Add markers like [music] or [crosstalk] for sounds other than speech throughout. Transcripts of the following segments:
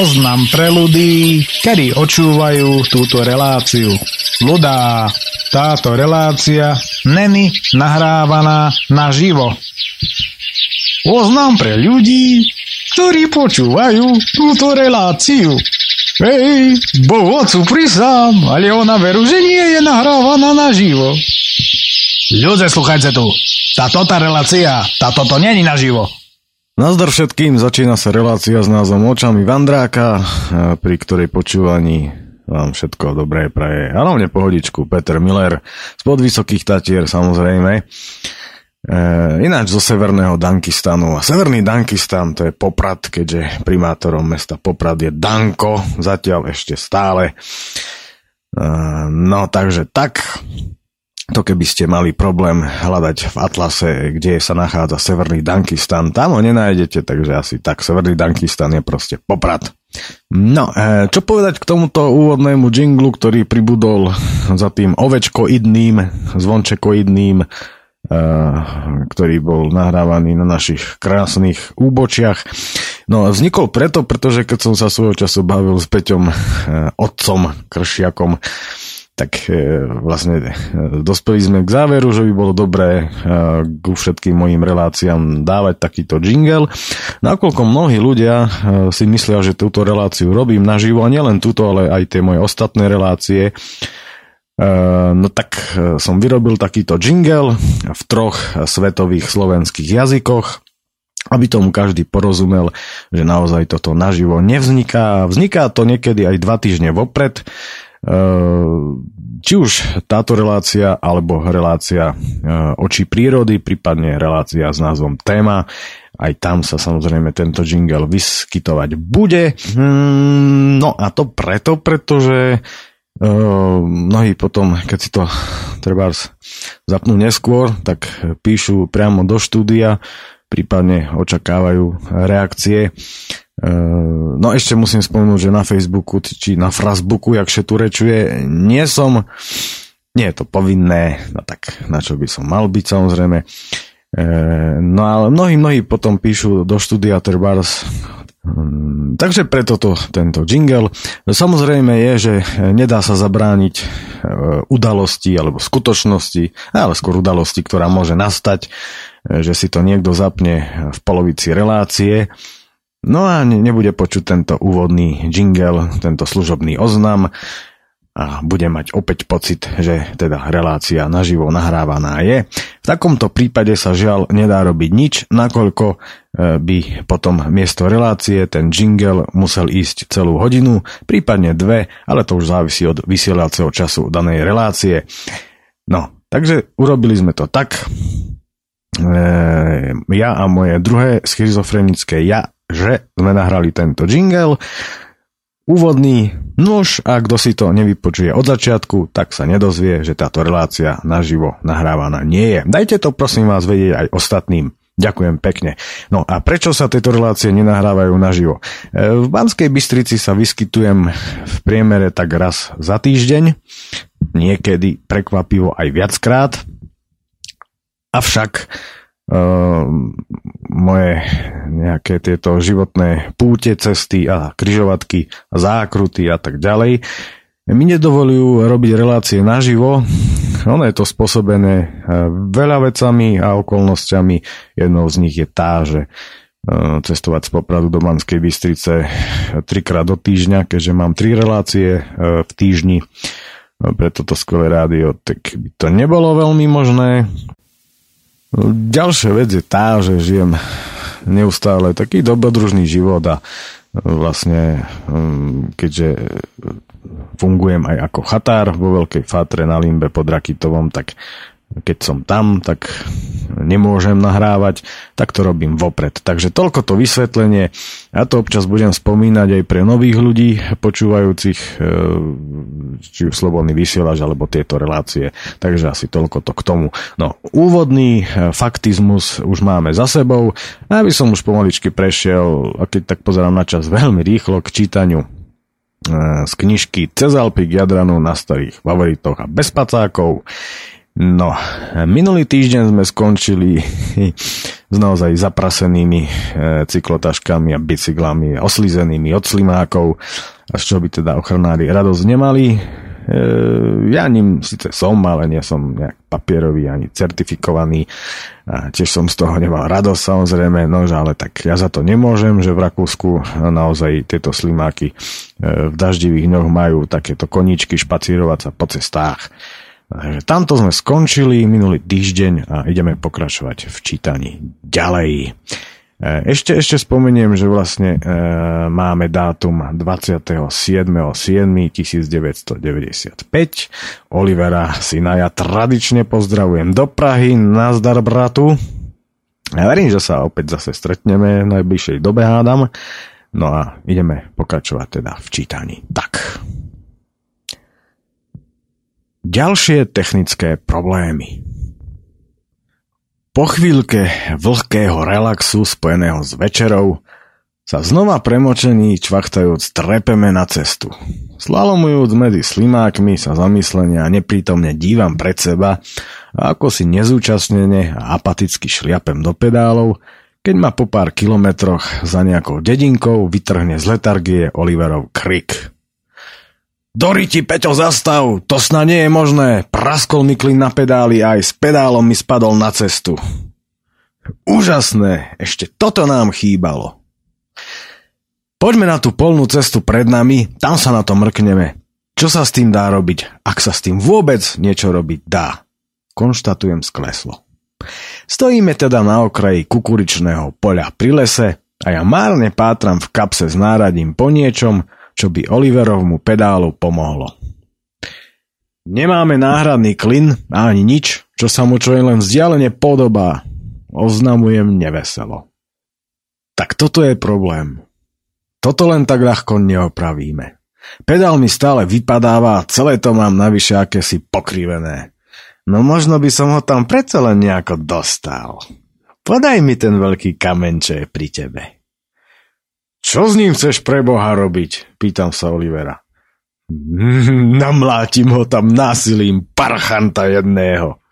Oznam pre ľudí, kedy očúvajú túto reláciu. Ľudá, táto relácia není nahrávaná naživo. Oznam pre ľudí, ktorí počúvajú túto reláciu. Hej, bo ocu prisám, ale ona veru, že nie je nahrávaná naživo. Ľudia, sluchajte tu. Táto tá relácia, táto to není naživo. Nazdar všetkým, začína sa relácia s názvom Očami Vandráka, pri ktorej počúvaní vám všetko dobré praje. A hlavne pohodičku, Peter Miller z podvysokých Tatier samozrejme. E, ináč zo severného Dankistanu. A severný Dankistan to je Poprad, keďže primátorom mesta Poprad je Danko, zatiaľ ešte stále. E, no takže tak, to keby ste mali problém hľadať v Atlase, kde sa nachádza Severný Dankistan, tam ho nenájdete, takže asi tak, Severný Dankistan je proste poprad. No, e, čo povedať k tomuto úvodnému jinglu, ktorý pribudol za tým ovečkoidným, zvončekoidným, e, ktorý bol nahrávaný na našich krásnych úbočiach. No, vznikol preto, pretože keď som sa svojho času bavil s Peťom, e, otcom, kršiakom, tak e, vlastne e, dospeli sme k záveru, že by bolo dobré e, ku všetkým mojim reláciám dávať takýto jingle. Nakoľko mnohí ľudia si myslia, že túto reláciu robím naživo, a nielen túto, ale aj tie moje ostatné relácie, no tak som vyrobil takýto jingle v troch svetových slovenských jazykoch, aby tomu každý porozumel, že naozaj toto naživo nevzniká. Vzniká to niekedy aj dva týždne vopred, či už táto relácia alebo relácia ehm, oči prírody, prípadne relácia s názvom Téma, aj tam sa samozrejme tento jingle vyskytovať bude. Hmm, no a to preto, pretože ehm, mnohí potom, keď si to treba zapnú neskôr, tak píšu priamo do štúdia, prípadne očakávajú reakcie no ešte musím spomenúť, že na Facebooku či na Frasbooku, jak tu rečuje, nie som, nie je to povinné, no tak na čo by som mal byť samozrejme. Ehm, no ale mnohí, mnohí potom píšu do štúdia Terbars, ehm, takže preto to, tento jingle. Samozrejme je, že nedá sa zabrániť udalosti alebo skutočnosti, ale skôr udalosti, ktorá môže nastať, že si to niekto zapne v polovici relácie No a nebude počuť tento úvodný jingle, tento služobný oznam a bude mať opäť pocit, že teda relácia naživo nahrávaná je. V takomto prípade sa žiaľ nedá robiť nič, nakoľko e, by potom miesto relácie ten jingle musel ísť celú hodinu, prípadne dve, ale to už závisí od vysielacieho času danej relácie. No, takže urobili sme to tak, e, ja a moje druhé schizofrenické ja že sme nahrali tento jingle. Úvodný nož a kto si to nevypočuje od začiatku, tak sa nedozvie, že táto relácia naživo nahrávaná nie je. Dajte to prosím vás vedieť aj ostatným. Ďakujem pekne. No a prečo sa tieto relácie nenahrávajú naživo? E, v Banskej Bystrici sa vyskytujem v priemere tak raz za týždeň, niekedy prekvapivo aj viackrát. Avšak moje nejaké tieto životné púte, cesty a kryžovatky, zákruty a tak ďalej mi nedovolujú robiť relácie naživo. Ono je to spôsobené e, veľa vecami a okolnosťami. Jednou z nich je tá, že e, cestovať z Popradu do Manskej Bystrice trikrát do týždňa, keďže mám tri relácie e, v týždni pre toto skvelé rádio, tak by to nebolo veľmi možné. Ďalšia vec je tá, že žijem neustále taký dobrodružný život a vlastne mm, keďže fungujem aj ako chatár vo Veľkej Fátre na Limbe pod Rakitovom, tak keď som tam, tak nemôžem nahrávať, tak to robím vopred. Takže toľko to vysvetlenie. Ja to občas budem spomínať aj pre nových ľudí počúvajúcich e, či už Slobodný vysielač alebo tieto relácie. Takže asi toľko to k tomu. No, úvodný e, faktizmus už máme za sebou. Aby som už pomaličky prešiel, a keď tak pozerám na čas veľmi rýchlo k čítaniu e, z knižky Cez Alpy Jadranu na starých favoritoch a bez pacákov. No, minulý týždeň sme skončili [laughs] s naozaj zaprasenými e, cyklotaškami a bicyklami, oslizenými od slimákov, a z čoho by teda ochranári radosť nemali. E, ja ním síce som, ale nie som nejak papierový ani certifikovaný. A tiež som z toho nemal radosť samozrejme, no ale tak ja za to nemôžem, že v Rakúsku naozaj tieto slimáky e, v daždivých dňoch majú takéto koníčky špacírovať sa po cestách. Takže tamto sme skončili minulý týždeň a ideme pokračovať v čítaní ďalej. E, ešte, ešte spomeniem, že vlastne e, máme dátum 27.7.1995. Olivera Sinaja tradične pozdravujem do Prahy. Nazdar bratu. Ja verím, že sa opäť zase stretneme v najbližšej dobe hádam. No a ideme pokračovať teda v čítaní. Tak. Ďalšie technické problémy. Po chvíľke vlhkého relaxu spojeného s večerou sa znova premočení čvachtajúc trepeme na cestu. Slalomujúc medzi slimákmi sa zamyslenia neprítomne dívam pred seba a ako si nezúčastnene a apaticky šliapem do pedálov, keď ma po pár kilometroch za nejakou dedinkou vytrhne z letargie Oliverov krik. Doriti, Peťo, zastav! To sna nie je možné! Praskol mi klin na pedáli a aj s pedálom mi spadol na cestu. Úžasné! Ešte toto nám chýbalo. Poďme na tú polnú cestu pred nami, tam sa na to mrkneme. Čo sa s tým dá robiť, ak sa s tým vôbec niečo robiť dá? Konštatujem skleslo. Stojíme teda na okraji kukuričného poľa pri lese a ja márne pátram v kapse s náradím po niečom, čo by Oliverovmu pedálu pomohlo. Nemáme náhradný klin ani nič, čo sa mu čo len vzdialene podobá. Oznamujem neveselo. Tak toto je problém. Toto len tak ľahko neopravíme. Pedál mi stále vypadáva a celé to mám navyše akési pokrivené. No možno by som ho tam predsa len nejako dostal. Podaj mi ten veľký kameň, čo je pri tebe. Čo s ním chceš pre Boha robiť? Pýtam sa Olivera. Namlátim ho tam násilím, parchanta jedného.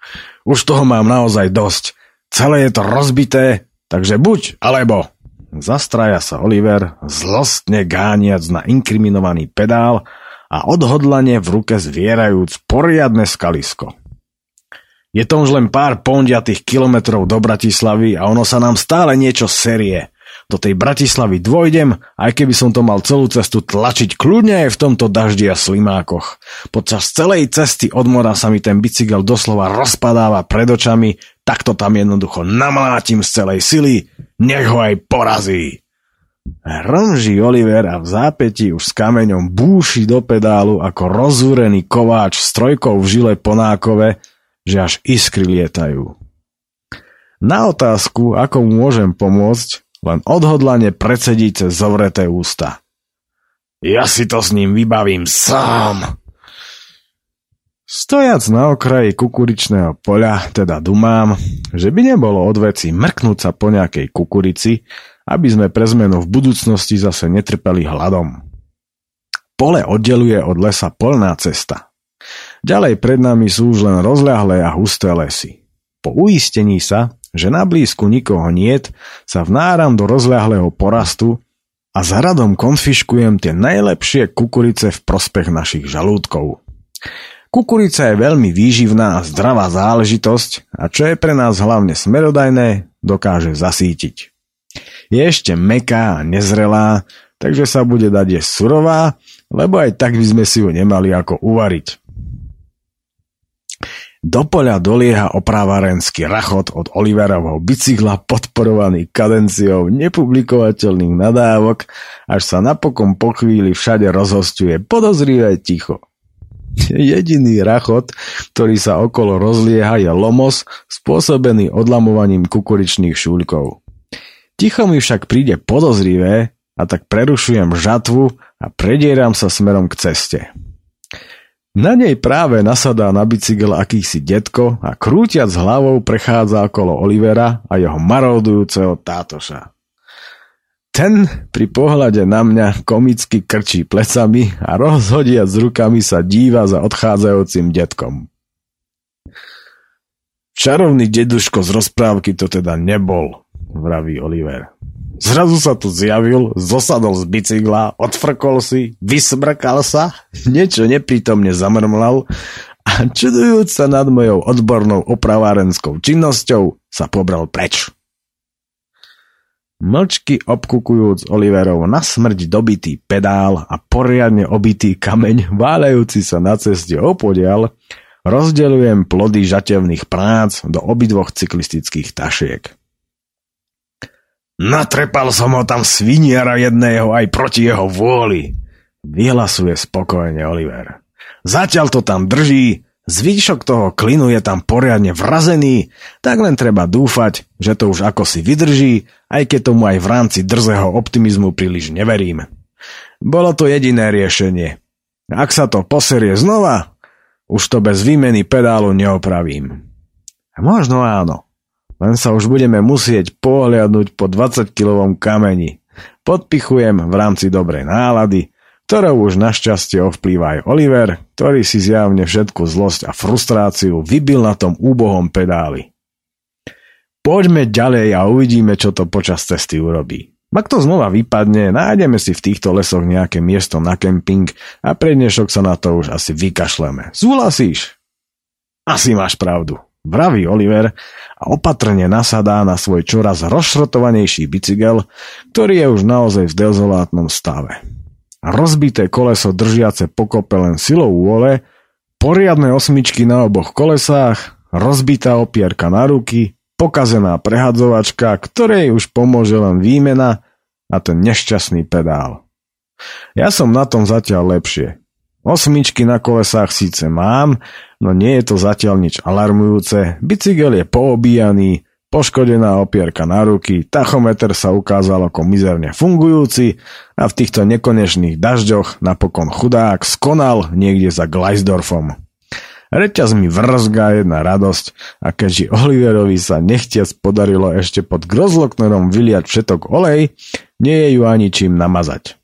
Už toho mám naozaj dosť. Celé je to rozbité, takže buď alebo. Zastraja sa Oliver, zlostne gániac na inkriminovaný pedál a odhodlane v ruke zvierajúc poriadne skalisko. Je to už len pár pondiatých kilometrov do Bratislavy a ono sa nám stále niečo serie – do tej Bratislavy dvojdem, aj keby som to mal celú cestu tlačiť kľudne aj v tomto daždi a slimákoch. Počas celej cesty od mora sa mi ten bicykel doslova rozpadáva pred očami, tak to tam jednoducho namlátim z celej sily, nech ho aj porazí. Ronží Oliver a v zápäti už s kameňom búši do pedálu ako rozúrený kováč s trojkou v žile po nákove, že až iskry lietajú. Na otázku, ako mu môžem pomôcť, len odhodlane predsedí cez zovreté ústa. Ja si to s ním vybavím sám. Stojac na okraji kukuričného poľa, teda dumám, že by nebolo od veci mrknúť sa po nejakej kukurici, aby sme pre zmenu v budúcnosti zase netrpeli hladom. Pole oddeluje od lesa polná cesta. Ďalej pred nami sú už len rozľahlé a husté lesy. Po uistení sa, že na blízku nikoho niet, sa vnáram do rozľahlého porastu a za radom konfiškujem tie najlepšie kukurice v prospech našich žalúdkov. Kukurica je veľmi výživná a zdravá záležitosť a čo je pre nás hlavne smerodajné, dokáže zasítiť. Je ešte meká a nezrelá, takže sa bude dať jesť surová, lebo aj tak by sme si ju nemali ako uvariť. Do poľa dolieha oprávarenský rachot od Oliverovho bicykla podporovaný kadenciou nepublikovateľných nadávok, až sa napokon po chvíli všade rozhostuje podozrivé ticho. Jediný rachot, ktorý sa okolo rozlieha, je lomos, spôsobený odlamovaním kukuričných šúľkov. Ticho mi však príde podozrivé a tak prerušujem žatvu a predieram sa smerom k ceste. Na nej práve nasadá na bicykel akýsi detko a krútiac hlavou prechádza okolo Olivera a jeho marodujúceho tátoša. Ten pri pohľade na mňa komicky krčí plecami a rozhodiac rukami sa díva za odchádzajúcim detkom. Čarovný deduško z rozprávky to teda nebol. vraví Oliver. Zrazu sa tu zjavil, zosadol z bicykla, odfrkol si, vysmrkal sa, niečo neprítomne zamrmlal a čudujúc sa nad mojou odbornou opravárenskou činnosťou sa pobral preč. Mlčky obkukujúc Oliverov na smrť dobitý pedál a poriadne obitý kameň váľajúci sa na ceste opodial, rozdeľujem plody žatevných prác do obidvoch cyklistických tašiek. Natrepal som ho tam sviniara jedného aj proti jeho vôli, vyhlasuje spokojne Oliver. Zatiaľ to tam drží, Zvyšok toho klinu je tam poriadne vrazený, tak len treba dúfať, že to už ako si vydrží, aj keď tomu aj v rámci drzého optimizmu príliš neverím. Bolo to jediné riešenie. Ak sa to poserie znova, už to bez výmeny pedálu neopravím. Možno áno, len sa už budeme musieť pohľadnúť po 20-kilovom kameni. Podpichujem v rámci dobrej nálady, ktorou už našťastie ovplýva aj Oliver, ktorý si zjavne všetku zlosť a frustráciu vybil na tom úbohom pedáli. Poďme ďalej a uvidíme, čo to počas cesty urobí. Ak to znova vypadne, nájdeme si v týchto lesoch nejaké miesto na kemping a pre dnešok sa na to už asi vykašleme. Súhlasíš? Asi máš pravdu, vraví Oliver a opatrne nasadá na svoj čoraz rozšrotovanejší bicykel, ktorý je už naozaj v dezolátnom stave rozbité koleso držiace pokope len silou vôle, poriadne osmičky na oboch kolesách, rozbitá opierka na ruky, pokazená prehadzovačka, ktorej už pomôže len výmena a ten nešťastný pedál. Ja som na tom zatiaľ lepšie. Osmičky na kolesách síce mám, no nie je to zatiaľ nič alarmujúce, bicykel je poobíjaný, Poškodená opierka na ruky, tachometer sa ukázal ako mizerne fungujúci a v týchto nekonečných dažďoch napokon chudák skonal niekde za Gleisdorfom. Reťaz mi vrzga jedna radosť a keďže Oliverovi sa nechtiac podarilo ešte pod grozloknerom vyliať všetok olej, nie je ju ani čím namazať.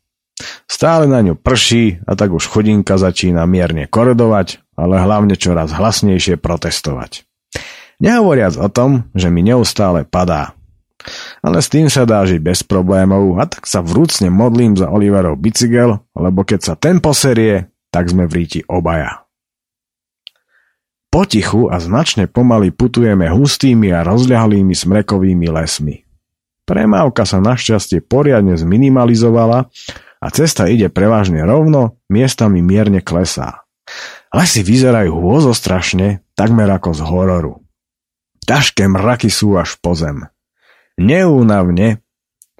Stále na ňu prší a tak už chodinka začína mierne korodovať, ale hlavne čoraz hlasnejšie protestovať. Nehovoriac o tom, že mi neustále padá. Ale s tým sa dá žiť bez problémov a tak sa vrúcne modlím za Oliverov bicykel, lebo keď sa ten poserie, tak sme v ríti obaja. Potichu a značne pomaly putujeme hustými a rozľahlými smrekovými lesmi. Premávka sa našťastie poriadne zminimalizovala a cesta ide prevažne rovno, miestami mierne klesá. Lesy vyzerajú hôzostrašne, takmer ako z hororu. Ťažké mraky sú až po zem. Neúnavne,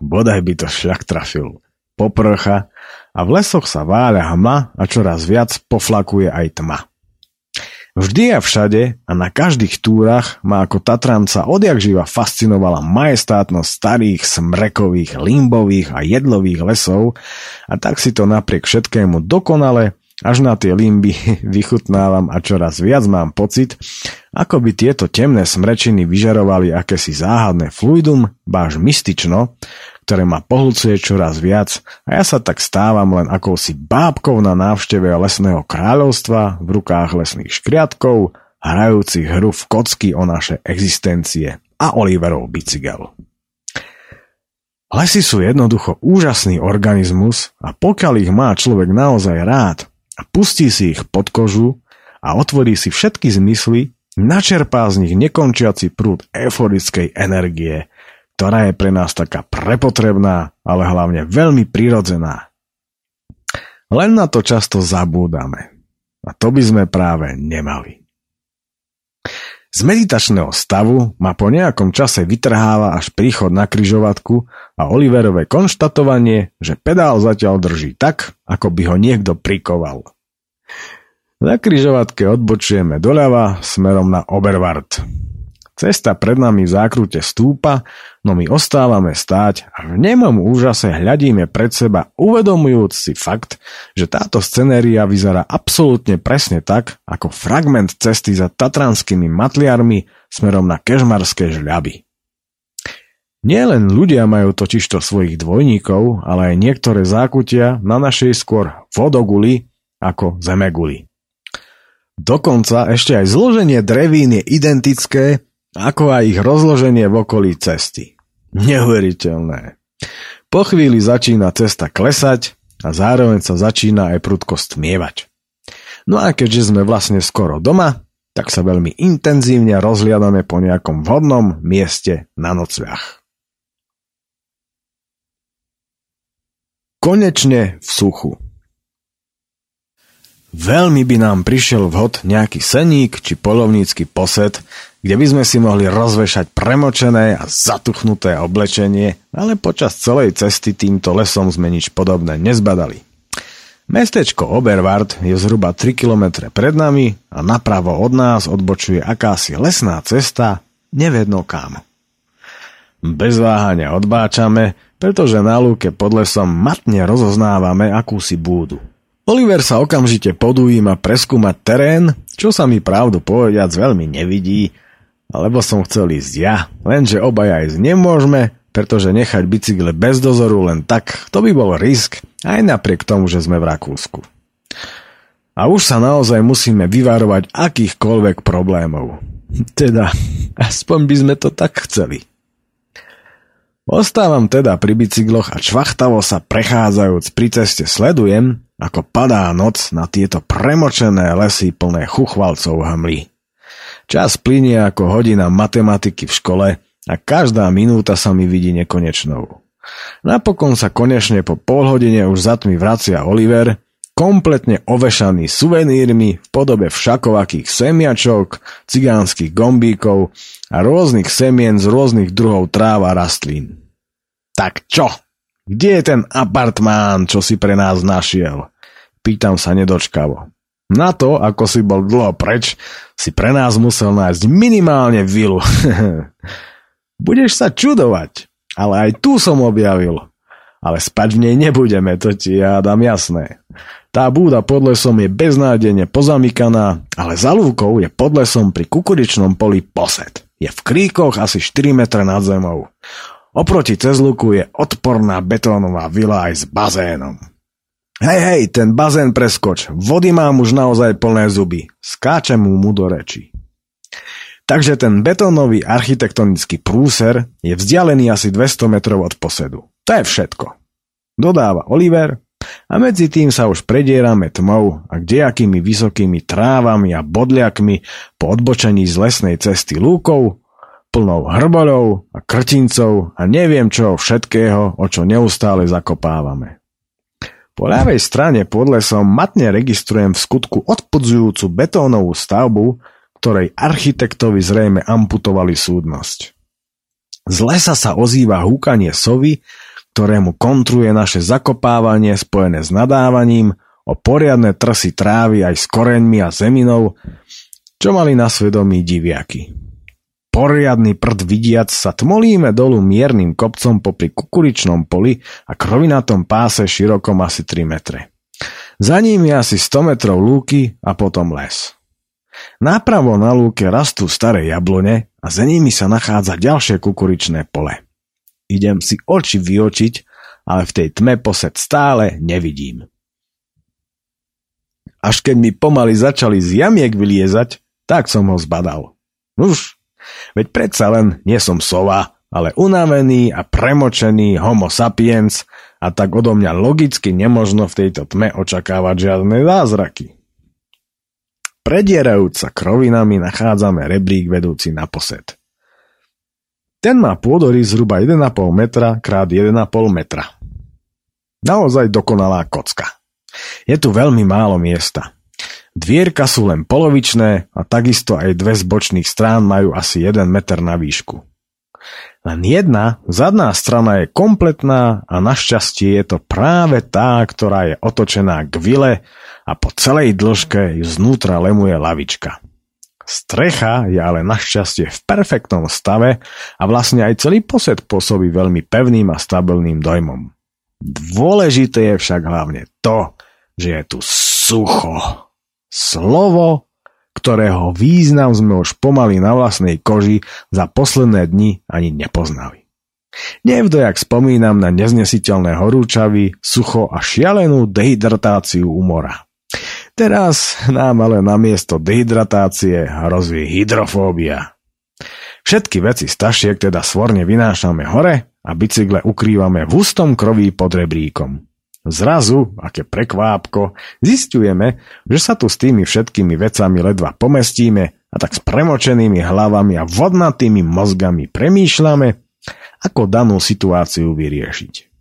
bodaj by to šľak trafil, poprcha a v lesoch sa váľa hma a čoraz viac poflakuje aj tma. Vždy a všade a na každých túrach ma ako Tatranca odjak živa fascinovala majestátnosť starých, smrekových, limbových a jedlových lesov a tak si to napriek všetkému dokonale až na tie limby [laughs] vychutnávam a čoraz viac mám pocit, ako by tieto temné smrečiny vyžarovali akési záhadné fluidum, báž mystično, ktoré ma pohľcuje čoraz viac a ja sa tak stávam len akousi bábkou na návšteve lesného kráľovstva v rukách lesných škriatkov, hrajúcich hru v kocky o naše existencie a Oliverov bicykel. Lesy sú jednoducho úžasný organizmus a pokiaľ ich má človek naozaj rád, a pustí si ich pod kožu a otvorí si všetky zmysly, načerpá z nich nekončiaci prúd euforickej energie, ktorá je pre nás taká prepotrebná, ale hlavne veľmi prirodzená. Len na to často zabúdame. A to by sme práve nemali. Z meditačného stavu ma po nejakom čase vytrháva až príchod na kryžovatku a Oliverové konštatovanie, že pedál zatiaľ drží tak, ako by ho niekto prikoval. Na kryžovatke odbočujeme doľava smerom na Oberwart. Cesta pred nami v zákrute stúpa, no my ostávame stáť a v nemom úžase hľadíme pred seba, uvedomujúc si fakt, že táto scenéria vyzerá absolútne presne tak, ako fragment cesty za tatranskými matliarmi smerom na kežmarské žľaby. Nielen ľudia majú totižto svojich dvojníkov, ale aj niektoré zákutia na našej skôr vodoguli ako zemeguli. Dokonca ešte aj zloženie drevín je identické, ako aj ich rozloženie v okolí cesty. Neuveriteľné. Po chvíli začína cesta klesať a zároveň sa začína aj prudko stmievať. No a keďže sme vlastne skoro doma, tak sa veľmi intenzívne rozliadame po nejakom vhodnom mieste na nocviach. Konečne v suchu. Veľmi by nám prišiel vhod nejaký seník či polovnícky posed, kde by sme si mohli rozvešať premočené a zatuchnuté oblečenie, ale počas celej cesty týmto lesom sme nič podobné nezbadali. Mestečko Oberwart je zhruba 3 km pred nami a napravo od nás odbočuje akási lesná cesta, nevedno kam. Bez váhania odbáčame, pretože na lúke pod lesom matne rozoznávame akúsi búdu. Oliver sa okamžite podújima preskúmať terén, čo sa mi pravdu povediac veľmi nevidí, alebo som chcel ísť ja, lenže obaja ísť nemôžeme, pretože nechať bicykle bez dozoru len tak, to by bol risk, aj napriek tomu, že sme v Rakúsku. A už sa naozaj musíme vyvarovať akýchkoľvek problémov. [laughs] Teda, aspoň by sme to tak chceli. Ostávam teda pri bicykloch a čvachtavo sa prechádzajúc pri ceste sledujem, ako padá noc na tieto premočené lesy plné chuchvalcov hmly. Čas plinie ako hodina matematiky v škole a každá minúta sa mi vidí nekonečnou. Napokon sa konečne po pol hodine už za tmy vracia Oliver, kompletne ovešaný suvenírmi v podobe všakovakých semiačok, cigánskych gombíkov a rôznych semien z rôznych druhov tráv a rastlín. Tak čo? Kde je ten apartmán, čo si pre nás našiel? Pýtam sa nedočkavo. Na to, ako si bol dlho preč, si pre nás musel nájsť minimálne vilu. [laughs] Budeš sa čudovať, ale aj tu som objavil. Ale spať v nej nebudeme, to ti ja dám jasné. Tá búda pod lesom je beznádejne pozamykaná, ale za lúkou je pod lesom pri kukuričnom poli posed. Je v kríkoch asi 4 metre nad zemou. Oproti cez luku je odporná betónová vila aj s bazénom. Hej, hej, ten bazén preskoč. Vody mám už naozaj plné zuby. Skáčem mu mu do reči. Takže ten betónový architektonický prúser je vzdialený asi 200 metrov od posedu. To je všetko. Dodáva Oliver a medzi tým sa už predierame tmou a kdejakými vysokými trávami a bodliakmi po odbočení z lesnej cesty lúkov, plnou hrbolov a krtincov a neviem čo všetkého, o čo neustále zakopávame. Po ľavej strane pod lesom matne registrujem v skutku odpudzujúcu betónovú stavbu, ktorej architektovi zrejme amputovali súdnosť. Z lesa sa ozýva húkanie sovy, ktorému kontruje naše zakopávanie spojené s nadávaním o poriadne trsy trávy aj s koreňmi a zeminou, čo mali na svedomí diviaky poriadny prd vidiac sa tmolíme dolu miernym kopcom popri kukuričnom poli a krovinatom páse širokom asi 3 metre. Za ním je asi 100 metrov lúky a potom les. Napravo na lúke rastú staré jablone a za nimi sa nachádza ďalšie kukuričné pole. Idem si oči vyočiť, ale v tej tme posed stále nevidím. Až keď mi pomaly začali z jamiek vyliezať, tak som ho zbadal. Už Veď predsa len nie som sova, ale unavený a premočený homo sapiens a tak odo mňa logicky nemožno v tejto tme očakávať žiadne zázraky. Predierajúc sa krovinami nachádzame rebrík vedúci na posed. Ten má pôdory zhruba 1,5 metra krát 1,5 metra. Naozaj dokonalá kocka. Je tu veľmi málo miesta. Dvierka sú len polovičné a takisto aj dve z bočných strán majú asi 1 meter na výšku. Len jedna, zadná strana je kompletná a našťastie je to práve tá, ktorá je otočená k vile a po celej dĺžke ju znútra lemuje lavička. Strecha je ale našťastie v perfektnom stave a vlastne aj celý posed pôsobí veľmi pevným a stabilným dojmom. Dôležité je však hlavne to, že je tu sucho. Slovo, ktorého význam sme už pomaly na vlastnej koži za posledné dni ani nepoznali. Nevdojak spomínam na neznesiteľné horúčavy, sucho a šialenú dehydratáciu u mora. Teraz nám ale namiesto dehydratácie hrozí hydrofóbia. Všetky veci z tašiek teda svorne vynášame hore a bicykle ukrývame v ústom kroví pod rebríkom. Zrazu, aké prekvápko, zistujeme, že sa tu s tými všetkými vecami ledva pomestíme a tak s premočenými hlavami a vodnatými mozgami premýšľame, ako danú situáciu vyriešiť.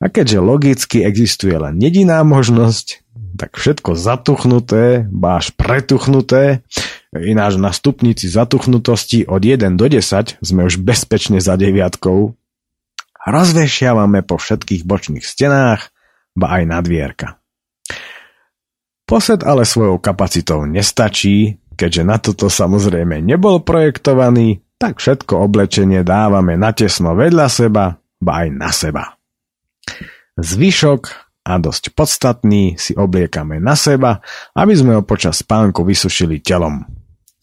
A keďže logicky existuje len jediná možnosť, tak všetko zatuchnuté, báš pretuchnuté, ináč na stupnici zatuchnutosti od 1 do 10 sme už bezpečne za deviatkou, rozvešiavame po všetkých bočných stenách, ba aj na dvierka. Posed ale svojou kapacitou nestačí, keďže na toto samozrejme nebol projektovaný, tak všetko oblečenie dávame natesno vedľa seba, ba aj na seba. Zvyšok a dosť podstatný si obliekame na seba, aby sme ho počas spánku vysušili telom.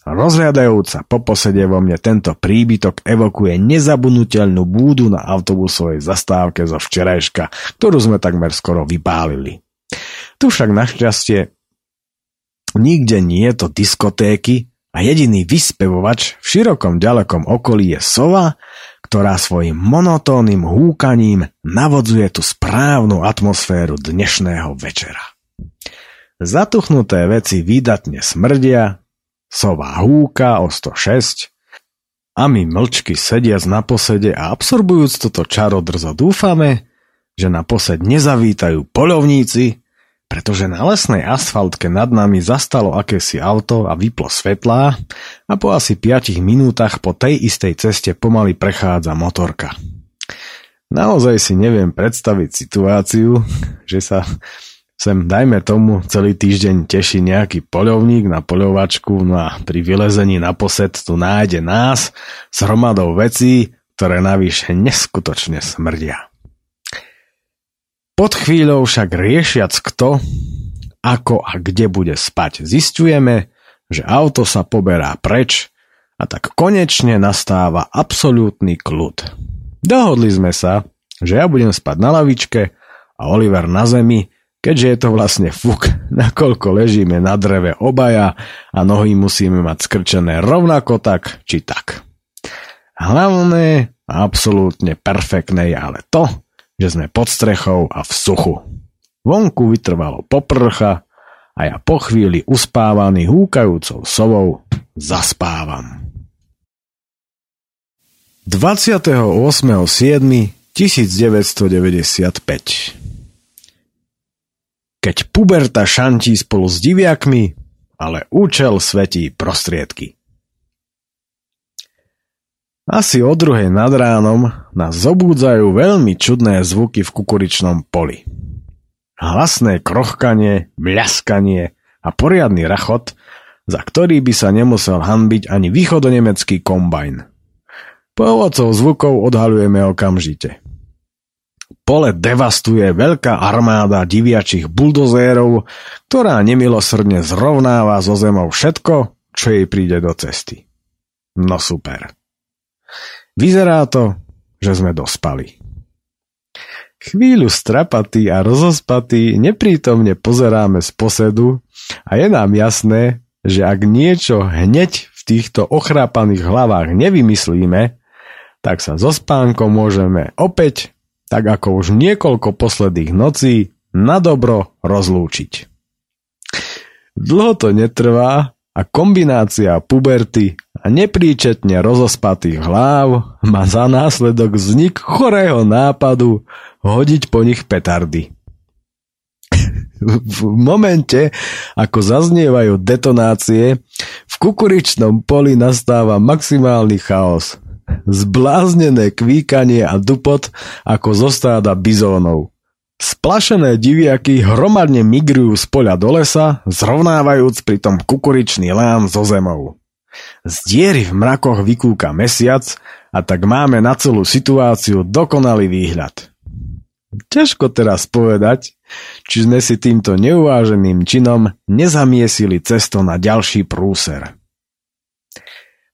Rozhľadajúca po posede vo mne tento príbytok evokuje nezabudnutelnú búdu na autobusovej zastávke zo včerajška, ktorú sme takmer skoro vypálili. Tu však našťastie nikde nie je to diskotéky a jediný vyspevovač v širokom ďalekom okolí je sova, ktorá svojim monotónnym húkaním navodzuje tú správnu atmosféru dnešného večera. Zatuchnuté veci výdatne smrdia, Sova húka o 106 a my mlčky sediac na posede a absorbujúc toto čaro drzo dúfame, že na posed nezavítajú polovníci, pretože na lesnej asfaltke nad nami zastalo akési auto a vyplo svetlá a po asi 5 minútach po tej istej ceste pomaly prechádza motorka. Naozaj si neviem predstaviť situáciu, že sa sem, dajme tomu, celý týždeň teší nejaký poľovník na poľovačku, no a pri vylezení na posed tu nájde nás s hromadou vecí, ktoré navyše neskutočne smrdia. Pod chvíľou však riešiac kto, ako a kde bude spať, zistujeme, že auto sa poberá preč a tak konečne nastáva absolútny kľud. Dohodli sme sa, že ja budem spať na lavičke a Oliver na zemi keďže je to vlastne fuk, [laughs] nakoľko ležíme na dreve obaja a nohy musíme mať skrčené rovnako tak či tak. Hlavné a absolútne perfektné je ale to, že sme pod strechou a v suchu. Vonku vytrvalo poprcha a ja po chvíli uspávaný húkajúcou sovou zaspávam. 28.7.1995 keď puberta šantí spolu s diviakmi, ale účel svetí prostriedky. Asi o druhej nad ránom nás zobúdzajú veľmi čudné zvuky v kukuričnom poli. Hlasné krochkanie, mľaskanie a poriadny rachot, za ktorý by sa nemusel hanbiť ani východonemecký kombajn. Pôvodcov zvukov odhalujeme okamžite. Pole devastuje veľká armáda diviačích buldozérov, ktorá nemilosrdne zrovnáva zo zemou všetko, čo jej príde do cesty. No super. Vyzerá to, že sme dospali. Chvíľu strapatý a rozospatý neprítomne pozeráme z posedu a je nám jasné, že ak niečo hneď v týchto ochrápaných hlavách nevymyslíme, tak sa so spánkom môžeme opäť tak ako už niekoľko posledných nocí, na dobro rozlúčiť. Dlho to netrvá a kombinácia puberty a nepríčetne rozospatých hlav má za následok vznik chorého nápadu hodiť po nich petardy. v momente, ako zaznievajú detonácie, v kukuričnom poli nastáva maximálny chaos zbláznené kvíkanie a dupot ako zo stáda bizónov. Splašené diviaky hromadne migrujú z poľa do lesa, zrovnávajúc pritom kukuričný lám zo zemou. Z diery v mrakoch vykúka mesiac a tak máme na celú situáciu dokonalý výhľad. Ťažko teraz povedať, či sme si týmto neuváženým činom nezamiesili cesto na ďalší prúser.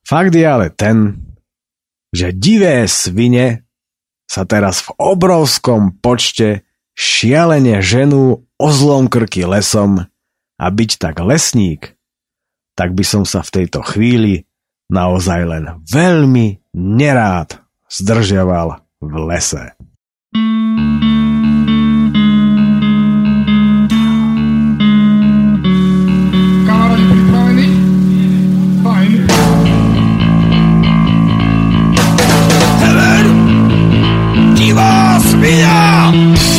Fakt je ale ten, že divé svine sa teraz v obrovskom počte šialene ženú ozlom krky lesom a byť tak lesník, tak by som sa v tejto chvíli naozaj len veľmi nerád zdržiaval v lese. Tak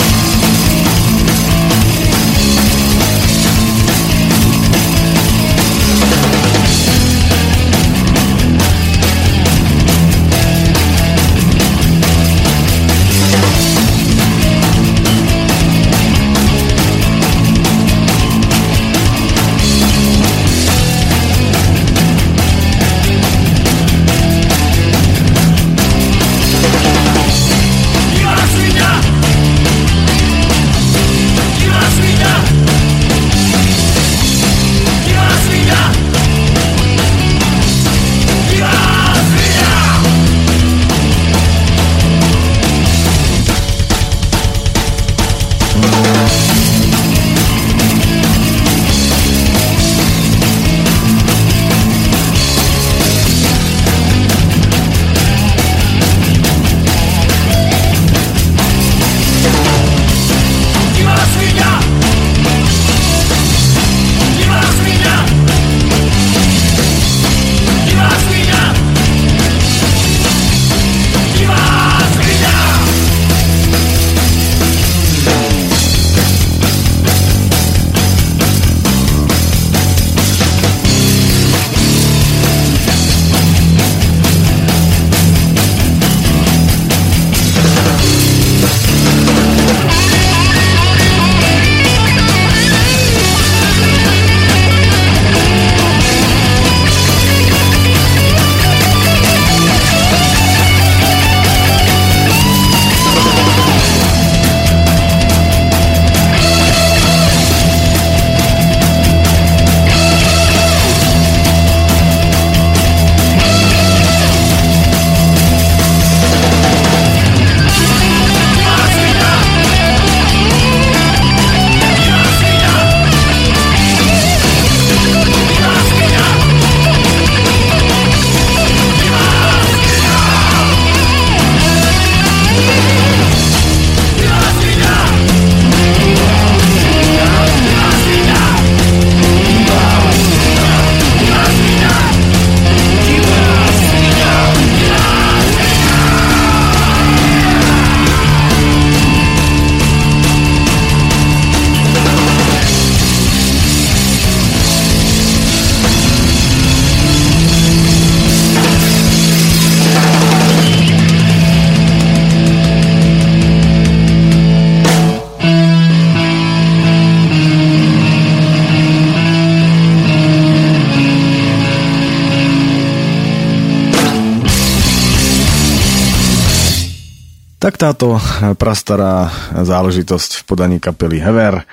táto prastará záležitosť v podaní kapely Hever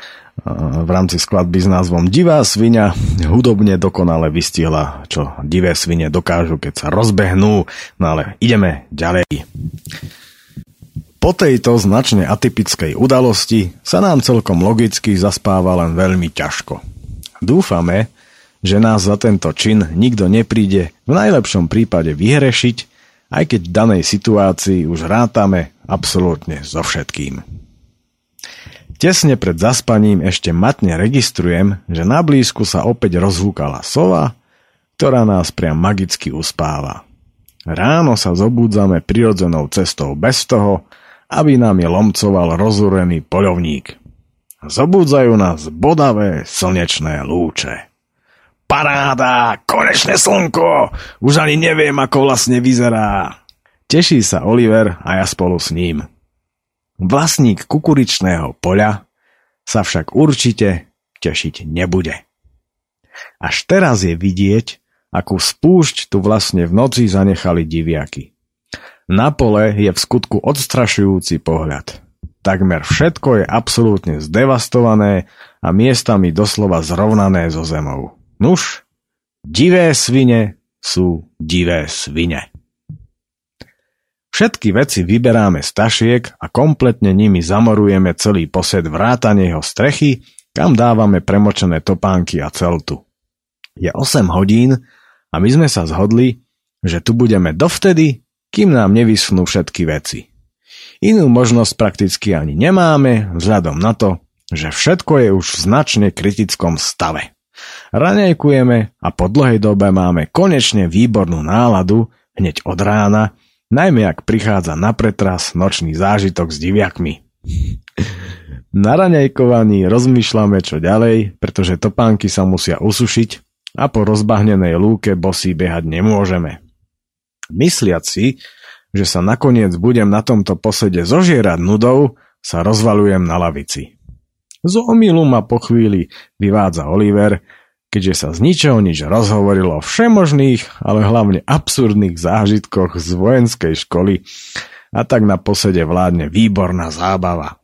v rámci skladby s názvom Divá svinia hudobne dokonale vystihla, čo divé svine dokážu, keď sa rozbehnú. No ale ideme ďalej. Po tejto značne atypickej udalosti sa nám celkom logicky zaspáva len veľmi ťažko. Dúfame, že nás za tento čin nikto nepríde v najlepšom prípade vyhrešiť aj keď v danej situácii už rátame absolútne so všetkým. Tesne pred zaspaním ešte matne registrujem, že na blízku sa opäť rozhúkala sova, ktorá nás priam magicky uspáva. Ráno sa zobúdzame prirodzenou cestou bez toho, aby nám je lomcoval rozúrený poľovník. Zobúdzajú nás bodavé slnečné lúče. Paráda, konečné slnko, už ani neviem, ako vlastne vyzerá. Teší sa Oliver a ja spolu s ním. Vlastník kukuričného poľa sa však určite tešiť nebude. Až teraz je vidieť, akú spúšť tu vlastne v noci zanechali diviaky. Na pole je v skutku odstrašujúci pohľad. Takmer všetko je absolútne zdevastované a miestami doslova zrovnané so zemou. Nuž, divé svine sú divé svine. Všetky veci vyberáme z tašiek a kompletne nimi zamorujeme celý posed vrátane jeho strechy, kam dávame premočené topánky a celtu. Je 8 hodín a my sme sa zhodli, že tu budeme dovtedy, kým nám nevyschnú všetky veci. Inú možnosť prakticky ani nemáme, vzhľadom na to, že všetko je už v značne kritickom stave. Raňajkujeme a po dlhej dobe máme konečne výbornú náladu hneď od rána, najmä ak prichádza na pretras nočný zážitok s diviakmi. Na raňajkovaní rozmýšľame čo ďalej, pretože topánky sa musia usušiť a po rozbahnenej lúke bosí behať nemôžeme. Mysliac si, že sa nakoniec budem na tomto posede zožierať nudou, sa rozvalujem na lavici. Z omilu ma po chvíli vyvádza Oliver, keďže sa z ničoho nič rozhovorilo o všemožných, ale hlavne absurdných zážitkoch z vojenskej školy a tak na posede vládne výborná zábava.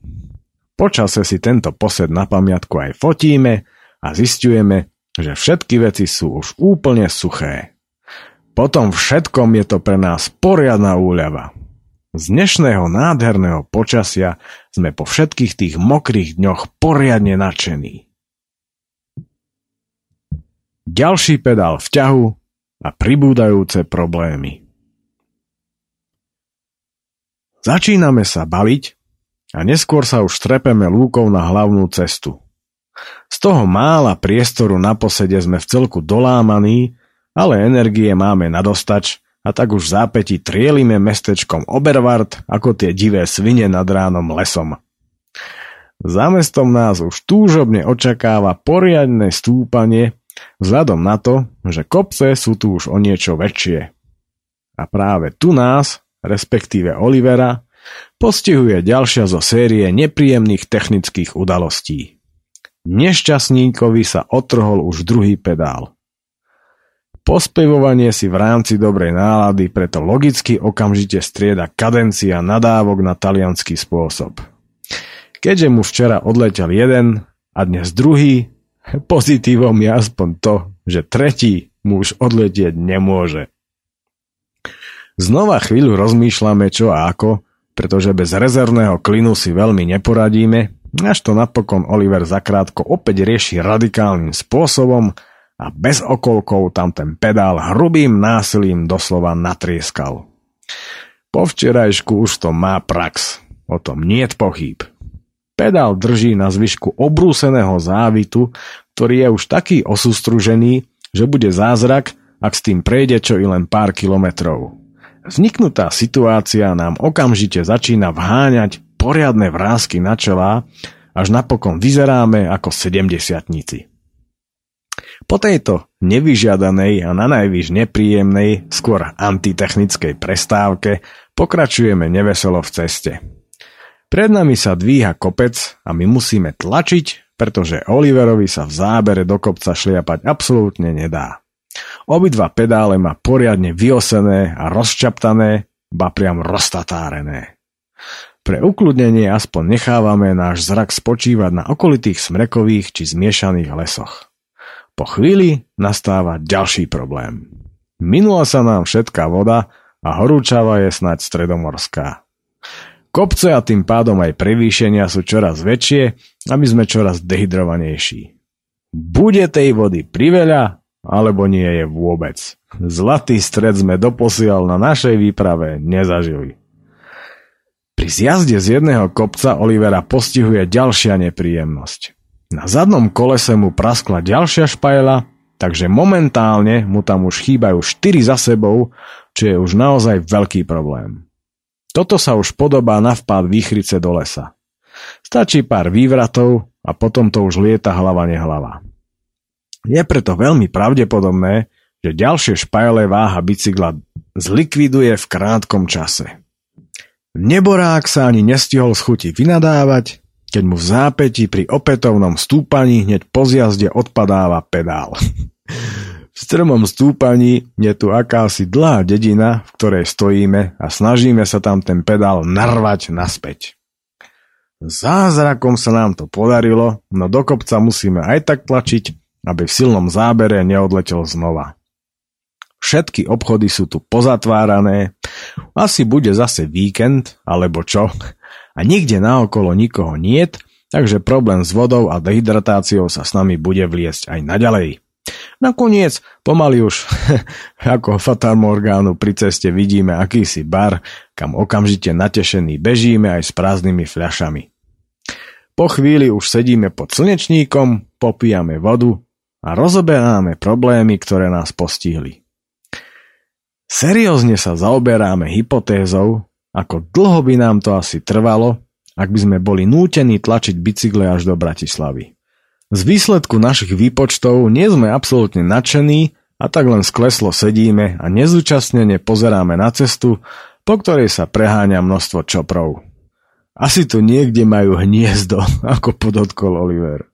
Počase si tento posed na pamiatku aj fotíme a zistujeme, že všetky veci sú už úplne suché. Potom všetkom je to pre nás poriadna úľava. Z dnešného nádherného počasia sme po všetkých tých mokrých dňoch poriadne nadšení. Ďalší pedál v ťahu a pribúdajúce problémy. Začíname sa baviť a neskôr sa už trepeme lúkou na hlavnú cestu. Z toho mála priestoru na posede sme v celku dolámaní ale energie máme nadostač a tak už zápäti trielime mestečkom Obervart ako tie divé svine nad ránom lesom. Za mestom nás už túžobne očakáva poriadne stúpanie vzhľadom na to, že kopce sú tu už o niečo väčšie. A práve tu nás, respektíve Olivera, postihuje ďalšia zo série nepríjemných technických udalostí. Nešťastníkovi sa otrhol už druhý pedál. Pospevovanie si v rámci dobrej nálady preto logicky okamžite strieda kadencia nadávok na talianský spôsob. Keďže mu včera odletel jeden a dnes druhý, pozitívom je aspoň to, že tretí mu už odletieť nemôže. Znova chvíľu rozmýšľame čo a ako, pretože bez rezervného klinu si veľmi neporadíme, až to napokon Oliver zakrátko opäť rieši radikálnym spôsobom a bez okolkov tam ten pedál hrubým násilím doslova natrieskal. Po včerajšku už to má prax, o tom niet pochýb. Pedál drží na zvyšku obrúseného závitu, ktorý je už taký osústružený, že bude zázrak, ak s tým prejde čo i len pár kilometrov. Vzniknutá situácia nám okamžite začína vháňať poriadne vrázky na čelá, až napokon vyzeráme ako sedemdesiatnici. Po tejto nevyžiadanej a na najvyš nepríjemnej, skôr antitechnickej prestávke pokračujeme neveselo v ceste. Pred nami sa dvíha kopec a my musíme tlačiť, pretože Oliverovi sa v zábere do kopca šliapať absolútne nedá. Obidva pedále má poriadne vyosené a rozčaptané, ba priam roztatárené. Pre ukludnenie aspoň nechávame náš zrak spočívať na okolitých smrekových či zmiešaných lesoch. Po chvíli nastáva ďalší problém. Minula sa nám všetká voda a horúčava je snať stredomorská. Kopce a tým pádom aj prevýšenia sú čoraz väčšie, aby sme čoraz dehydrovanejší. Bude tej vody priveľa, alebo nie je vôbec. Zlatý stred sme doposiaľ na našej výprave nezažili. Pri zjazde z jedného kopca Olivera postihuje ďalšia nepríjemnosť. Na zadnom kolese mu praskla ďalšia špajla, takže momentálne mu tam už chýbajú 4 za sebou, čo je už naozaj veľký problém. Toto sa už podobá na vpád výchrice do lesa. Stačí pár vývratov a potom to už lieta hlava nehlava. Je preto veľmi pravdepodobné, že ďalšie špajle váha bicykla zlikviduje v krátkom čase. Neborák sa ani nestihol schuti vynadávať, keď mu v zápäti pri opätovnom stúpaní hneď po zjazde odpadáva pedál. [laughs] v strmom stúpaní je tu akási dlhá dedina, v ktorej stojíme a snažíme sa tam ten pedál narvať naspäť. Zázrakom sa nám to podarilo, no do kopca musíme aj tak tlačiť, aby v silnom zábere neodletel znova. Všetky obchody sú tu pozatvárané, asi bude zase víkend, alebo čo, a nikde naokolo nikoho niet, takže problém s vodou a dehydratáciou sa s nami bude vliesť aj naďalej. Nakoniec, pomaly už [laughs] ako Fatamorgánu pri ceste vidíme akýsi bar, kam okamžite natešení bežíme aj s prázdnymi fľašami. Po chvíli už sedíme pod slnečníkom, popíjame vodu a rozoberáme problémy, ktoré nás postihli. Seriózne sa zaoberáme hypotézou, ako dlho by nám to asi trvalo, ak by sme boli nútení tlačiť bicykle až do Bratislavy. Z výsledku našich výpočtov nie sme absolútne nadšení a tak len skleslo sedíme a nezúčastnene pozeráme na cestu, po ktorej sa preháňa množstvo čoprov. Asi tu niekde majú hniezdo, [laughs] ako podotkol Oliver.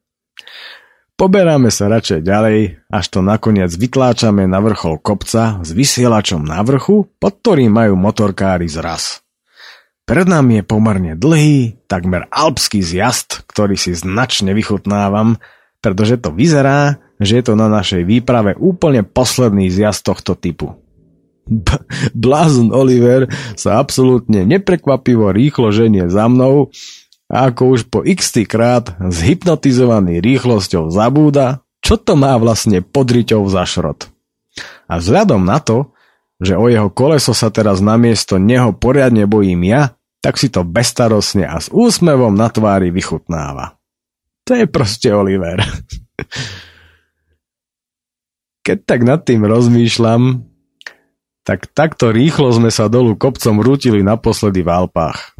Poberáme sa radšej ďalej, až to nakoniec vytláčame na vrchol kopca s vysielačom na vrchu, pod ktorým majú motorkári zraz. Pred nami je pomerne dlhý, takmer alpský zjazd, ktorý si značne vychutnávam, pretože to vyzerá, že je to na našej výprave úplne posledný zjazd tohto typu. B- Blázon Oliver sa absolútne neprekvapivo rýchlo ženie za mnou a ako už po x krát zhypnotizovaný rýchlosťou zabúda, čo to má vlastne pod riťou za šrot. A vzhľadom na to, že o jeho koleso sa teraz namiesto neho poriadne bojím ja, tak si to bestarosne a s úsmevom na tvári vychutnáva. To je proste Oliver. [laughs] Keď tak nad tým rozmýšľam, tak takto rýchlo sme sa dolu kopcom rútili naposledy v Alpách.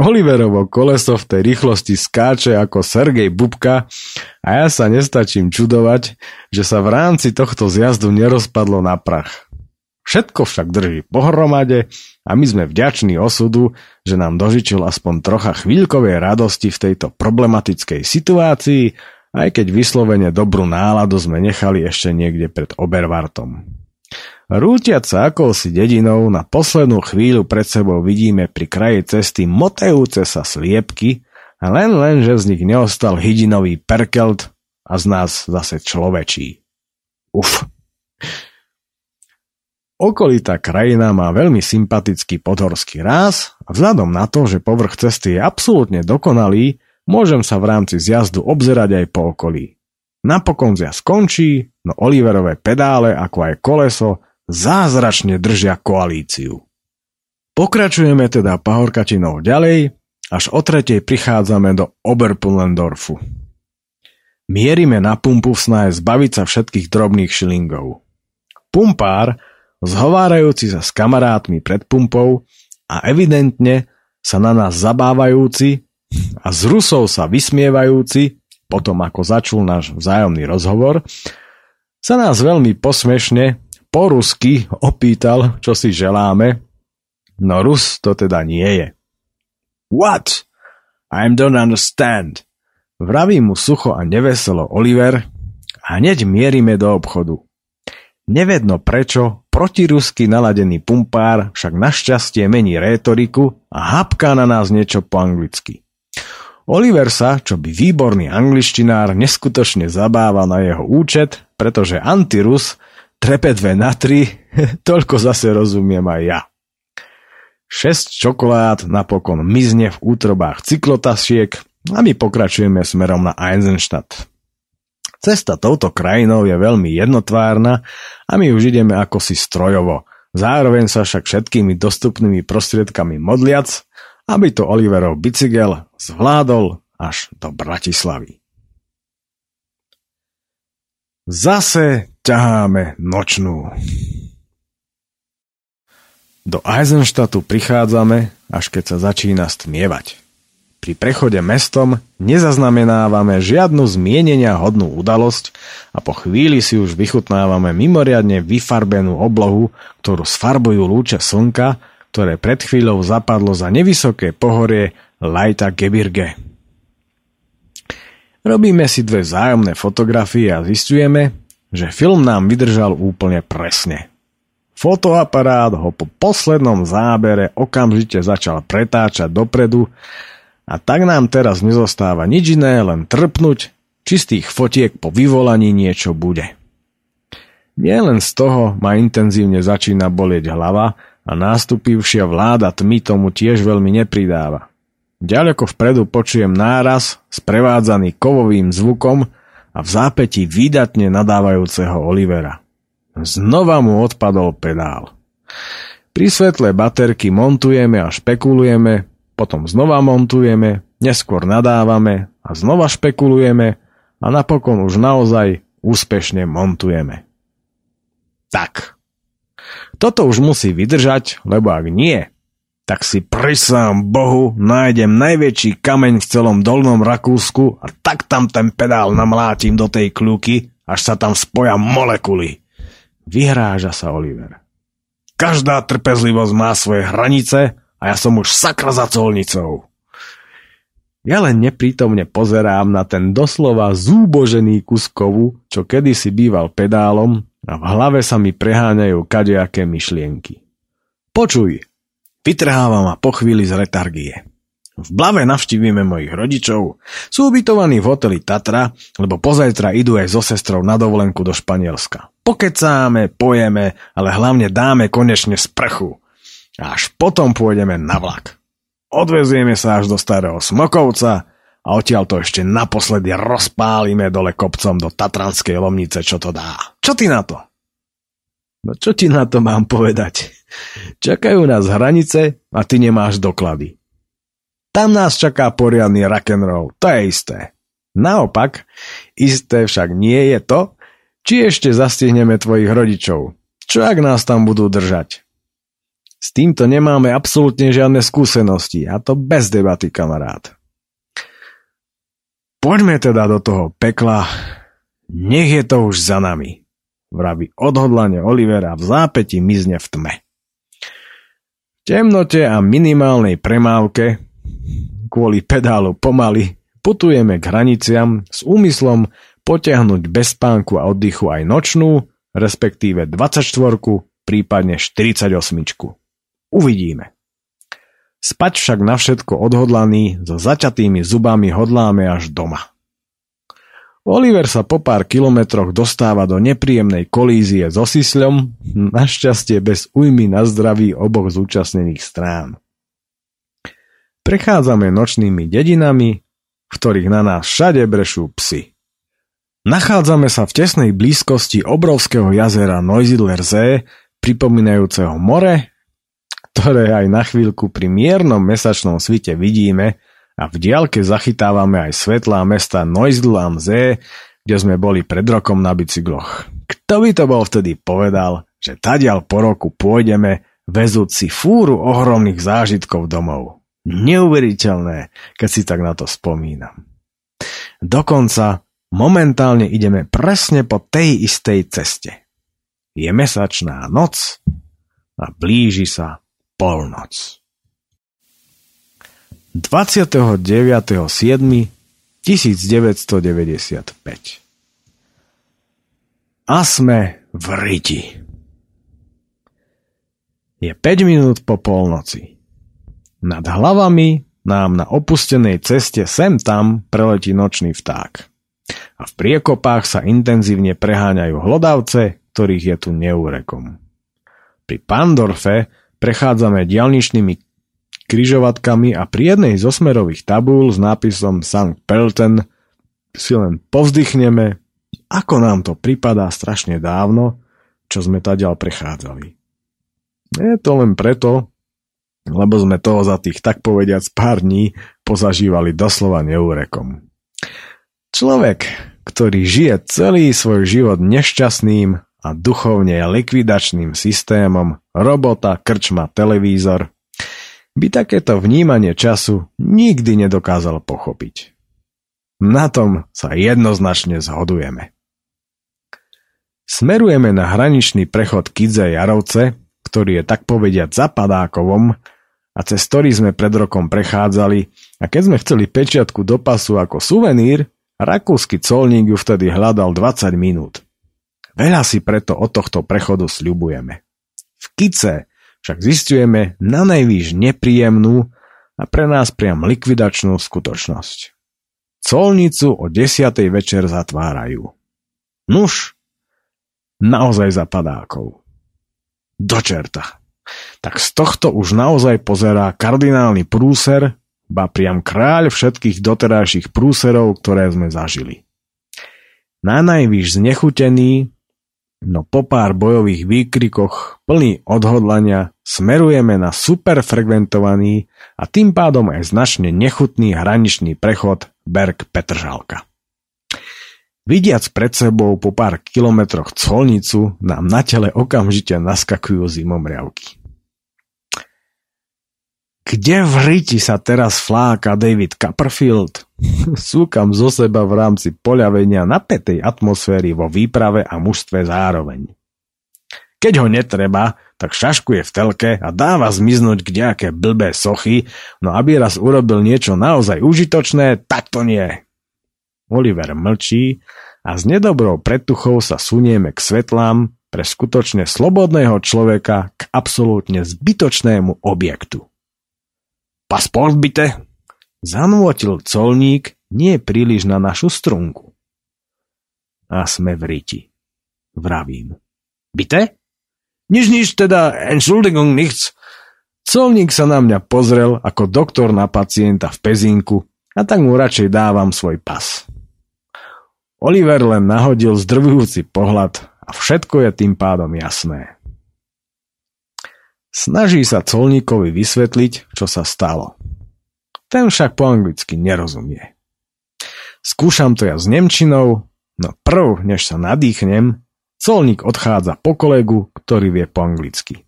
Oliverovo koleso v tej rýchlosti skáče ako Sergej Bubka a ja sa nestačím čudovať, že sa v rámci tohto zjazdu nerozpadlo na prach. Všetko však drží pohromade a my sme vďační osudu, že nám dožičil aspoň trocha chvíľkovej radosti v tejto problematickej situácii, aj keď vyslovene dobrú náladu sme nechali ešte niekde pred Obervartom. Rútiac sa akousi dedinou na poslednú chvíľu pred sebou vidíme pri kraji cesty motejúce sa sliepky len len, že z nich neostal hydinový perkelt a z nás zase človečí. Uf. Okolitá krajina má veľmi sympatický podhorský ráz a vzhľadom na to, že povrch cesty je absolútne dokonalý, môžem sa v rámci zjazdu obzerať aj po okolí. Napokon zjazd skončí, no Oliverové pedále, ako aj koleso, zázračne držia koalíciu. Pokračujeme teda pahorkatinou ďalej, až o tretej prichádzame do Oberpullendorfu. Mierime na pumpu v snahe zbaviť sa všetkých drobných šilingov. Pumpár zhovárajúci sa s kamarátmi pred pumpou a evidentne sa na nás zabávajúci a z Rusov sa vysmievajúci, potom ako začul náš vzájomný rozhovor, sa nás veľmi posmešne po rusky opýtal, čo si želáme, no Rus to teda nie je. What? I don't understand. Vraví mu sucho a neveselo Oliver a hneď mierime do obchodu. Nevedno prečo, protirusky naladený pumpár však našťastie mení rétoriku a hapká na nás niečo po anglicky. Oliver sa, čo by výborný angličtinár, neskutočne zabáva na jeho účet, pretože antirus trepe dve na tri, [laughs] toľko zase rozumiem aj ja. 6 čokolád napokon mizne v útrobách cyklotasiek a my pokračujeme smerom na Eisenstadt. Cesta touto krajinou je veľmi jednotvárna a my už ideme ako si strojovo. Zároveň sa však všetkými dostupnými prostriedkami modliac, aby to Oliverov bicykel zvládol až do Bratislavy. Zase ťaháme nočnú. Do Eisenstadtu prichádzame, až keď sa začína stmievať. Pri prechode mestom nezaznamenávame žiadnu zmienenia hodnú udalosť a po chvíli si už vychutnávame mimoriadne vyfarbenú oblohu, ktorú sfarbujú lúče slnka, ktoré pred chvíľou zapadlo za nevysoké pohorie Leita Gebirge. Robíme si dve vzájomné fotografie a zistujeme, že film nám vydržal úplne presne. Fotoaparát ho po poslednom zábere okamžite začal pretáčať dopredu a tak nám teraz nezostáva nič iné, len trpnúť, či z tých fotiek po vyvolaní niečo bude. Nie len z toho ma intenzívne začína bolieť hlava a nástupivšia vláda tmy tomu tiež veľmi nepridáva. Ďaleko vpredu počujem náraz sprevádzaný kovovým zvukom a v zápäti výdatne nadávajúceho Olivera. Znova mu odpadol pedál. Pri svetle baterky montujeme a špekulujeme, potom znova montujeme, neskôr nadávame a znova špekulujeme a napokon už naozaj úspešne montujeme. Tak. Toto už musí vydržať, lebo ak nie, tak si prisám Bohu nájdem najväčší kameň v celom dolnom Rakúsku a tak tam ten pedál namlátim do tej kľúky, až sa tam spoja molekuly. Vyhráža sa Oliver. Každá trpezlivosť má svoje hranice a ja som už sakra za colnicou. Ja len neprítomne pozerám na ten doslova zúbožený kuskovu, čo kedysi býval pedálom a v hlave sa mi preháňajú kadejaké myšlienky. Počuj, Vytrhávam a po chvíli z letargie. V Blave navštívime mojich rodičov. Sú ubytovaní v hoteli Tatra, lebo pozajtra idú aj so sestrou na dovolenku do Španielska. Pokecáme, pojeme, ale hlavne dáme konečne sprchu. A až potom pôjdeme na vlak. Odvezieme sa až do starého Smokovca a odtiaľ to ešte naposledy rozpálime dole kopcom do Tatranskej Lomnice, čo to dá. Čo ty na to? No čo ti na to mám povedať? Čakajú nás hranice a ty nemáš doklady. Tam nás čaká poriadny rock'n'roll, to je isté. Naopak, isté však nie je to, či ešte zastihneme tvojich rodičov. Čo ak nás tam budú držať? S týmto nemáme absolútne žiadne skúsenosti, a to bez debaty, kamarát. Poďme teda do toho pekla, nech je to už za nami, vraví odhodlanie Olivera v zápäti mizne v tme temnote a minimálnej premávke, kvôli pedálu pomaly, putujeme k hraniciam s úmyslom potiahnuť bez spánku a oddychu aj nočnú, respektíve 24, prípadne 48. Uvidíme. Spať však na všetko odhodlaný, so zaťatými zubami hodláme až doma. Oliver sa po pár kilometroch dostáva do nepríjemnej kolízie so sisľom, našťastie bez újmy na zdraví oboch zúčastnených strán. Prechádzame nočnými dedinami, v ktorých na nás všade brešú psy. Nachádzame sa v tesnej blízkosti obrovského jazera Neusiedler pripomínajúceho more, ktoré aj na chvíľku pri miernom mesačnom svite vidíme, a v diálke zachytávame aj svetlá mesta am See, kde sme boli pred rokom na bicykloch. Kto by to bol vtedy povedal, že tadiaľ po roku pôjdeme vezúť si fúru ohromných zážitkov domov. Neuveriteľné, keď si tak na to spomínam. Dokonca momentálne ideme presne po tej istej ceste. Je mesačná noc a blíži sa polnoc. 29.7.1995 A sme v Riti. Je 5 minút po polnoci. Nad hlavami nám na opustenej ceste sem tam preletí nočný vták. A v priekopách sa intenzívne preháňajú hlodavce, ktorých je tu neúrekom. Pri Pandorfe prechádzame dialničnými kryžovatkami a pri jednej z osmerových tabúl s nápisom St. Pelten si len povzdychneme, ako nám to pripadá strašne dávno, čo sme ďal prechádzali. Je to len preto, lebo sme toho za tých tak povediac pár dní pozažívali doslova neúrekom. Človek, ktorý žije celý svoj život nešťastným a duchovne likvidačným systémom, robota, krčma, televízor, by takéto vnímanie času nikdy nedokázal pochopiť. Na tom sa jednoznačne zhodujeme. Smerujeme na hraničný prechod Kidze Jarovce, ktorý je tak povediať zapadákovom a cez ktorý sme pred rokom prechádzali a keď sme chceli pečiatku do pasu ako suvenír, rakúsky colník ju vtedy hľadal 20 minút. Veľa si preto od tohto prechodu sľubujeme. V Kice však zistujeme na najvýš nepríjemnú a pre nás priam likvidačnú skutočnosť. Colnicu o 10. večer zatvárajú. Nuž, naozaj za padákov. Do. Tak z tohto už naozaj pozerá kardinálny prúser, ba priam kráľ všetkých doterajších prúserov, ktoré sme zažili. Na znechutený, no po pár bojových výkrikoch plný odhodlania smerujeme na superfrekventovaný a tým pádom aj značne nechutný hraničný prechod Berg Petržalka. Vidiac pred sebou po pár kilometroch colnicu, nám na tele okamžite naskakujú zimomriavky. Kde v riti sa teraz fláka David Copperfield? [laughs] Súkam zo seba v rámci poľavenia napätej atmosféry vo výprave a mužstve zároveň. Keď ho netreba, tak šaškuje v telke a dáva zmiznúť nejaké blbé sochy, no aby raz urobil niečo naozaj užitočné, tak to nie. Oliver mlčí a s nedobrou pretuchou sa sunieme k svetlám pre skutočne slobodného človeka k absolútne zbytočnému objektu. Pasport byte? Zanúotil colník nie príliš na našu strunku. A sme v riti. Vravím. Byte? Nič, nič, teda, Entschuldigung, nichts. Colník sa na mňa pozrel ako doktor na pacienta v pezinku a tak mu radšej dávam svoj pas. Oliver len nahodil zdrvujúci pohľad a všetko je tým pádom jasné. Snaží sa colníkovi vysvetliť, čo sa stalo. Ten však po anglicky nerozumie. Skúšam to ja s Nemčinou, no prv, než sa nadýchnem, colník odchádza po kolegu, ktorý vie po anglicky.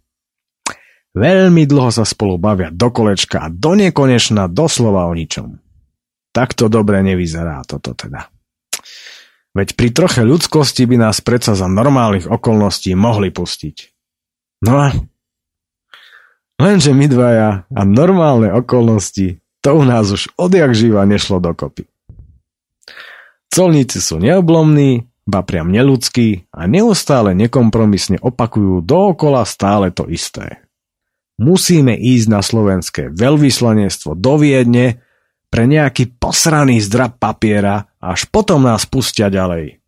Veľmi dlho sa spolu bavia do kolečka a do nekonečna doslova o ničom. Takto dobre nevyzerá toto teda. Veď pri troche ľudskosti by nás predsa za normálnych okolností mohli pustiť. No a Lenže my dvaja a normálne okolnosti, to u nás už odjak živa nešlo dokopy. Colníci sú neoblomní, ba priam neludskí a neustále nekompromisne opakujú dookola stále to isté. Musíme ísť na slovenské veľvyslanectvo do Viedne pre nejaký posraný zdrab papiera až potom nás pustia ďalej.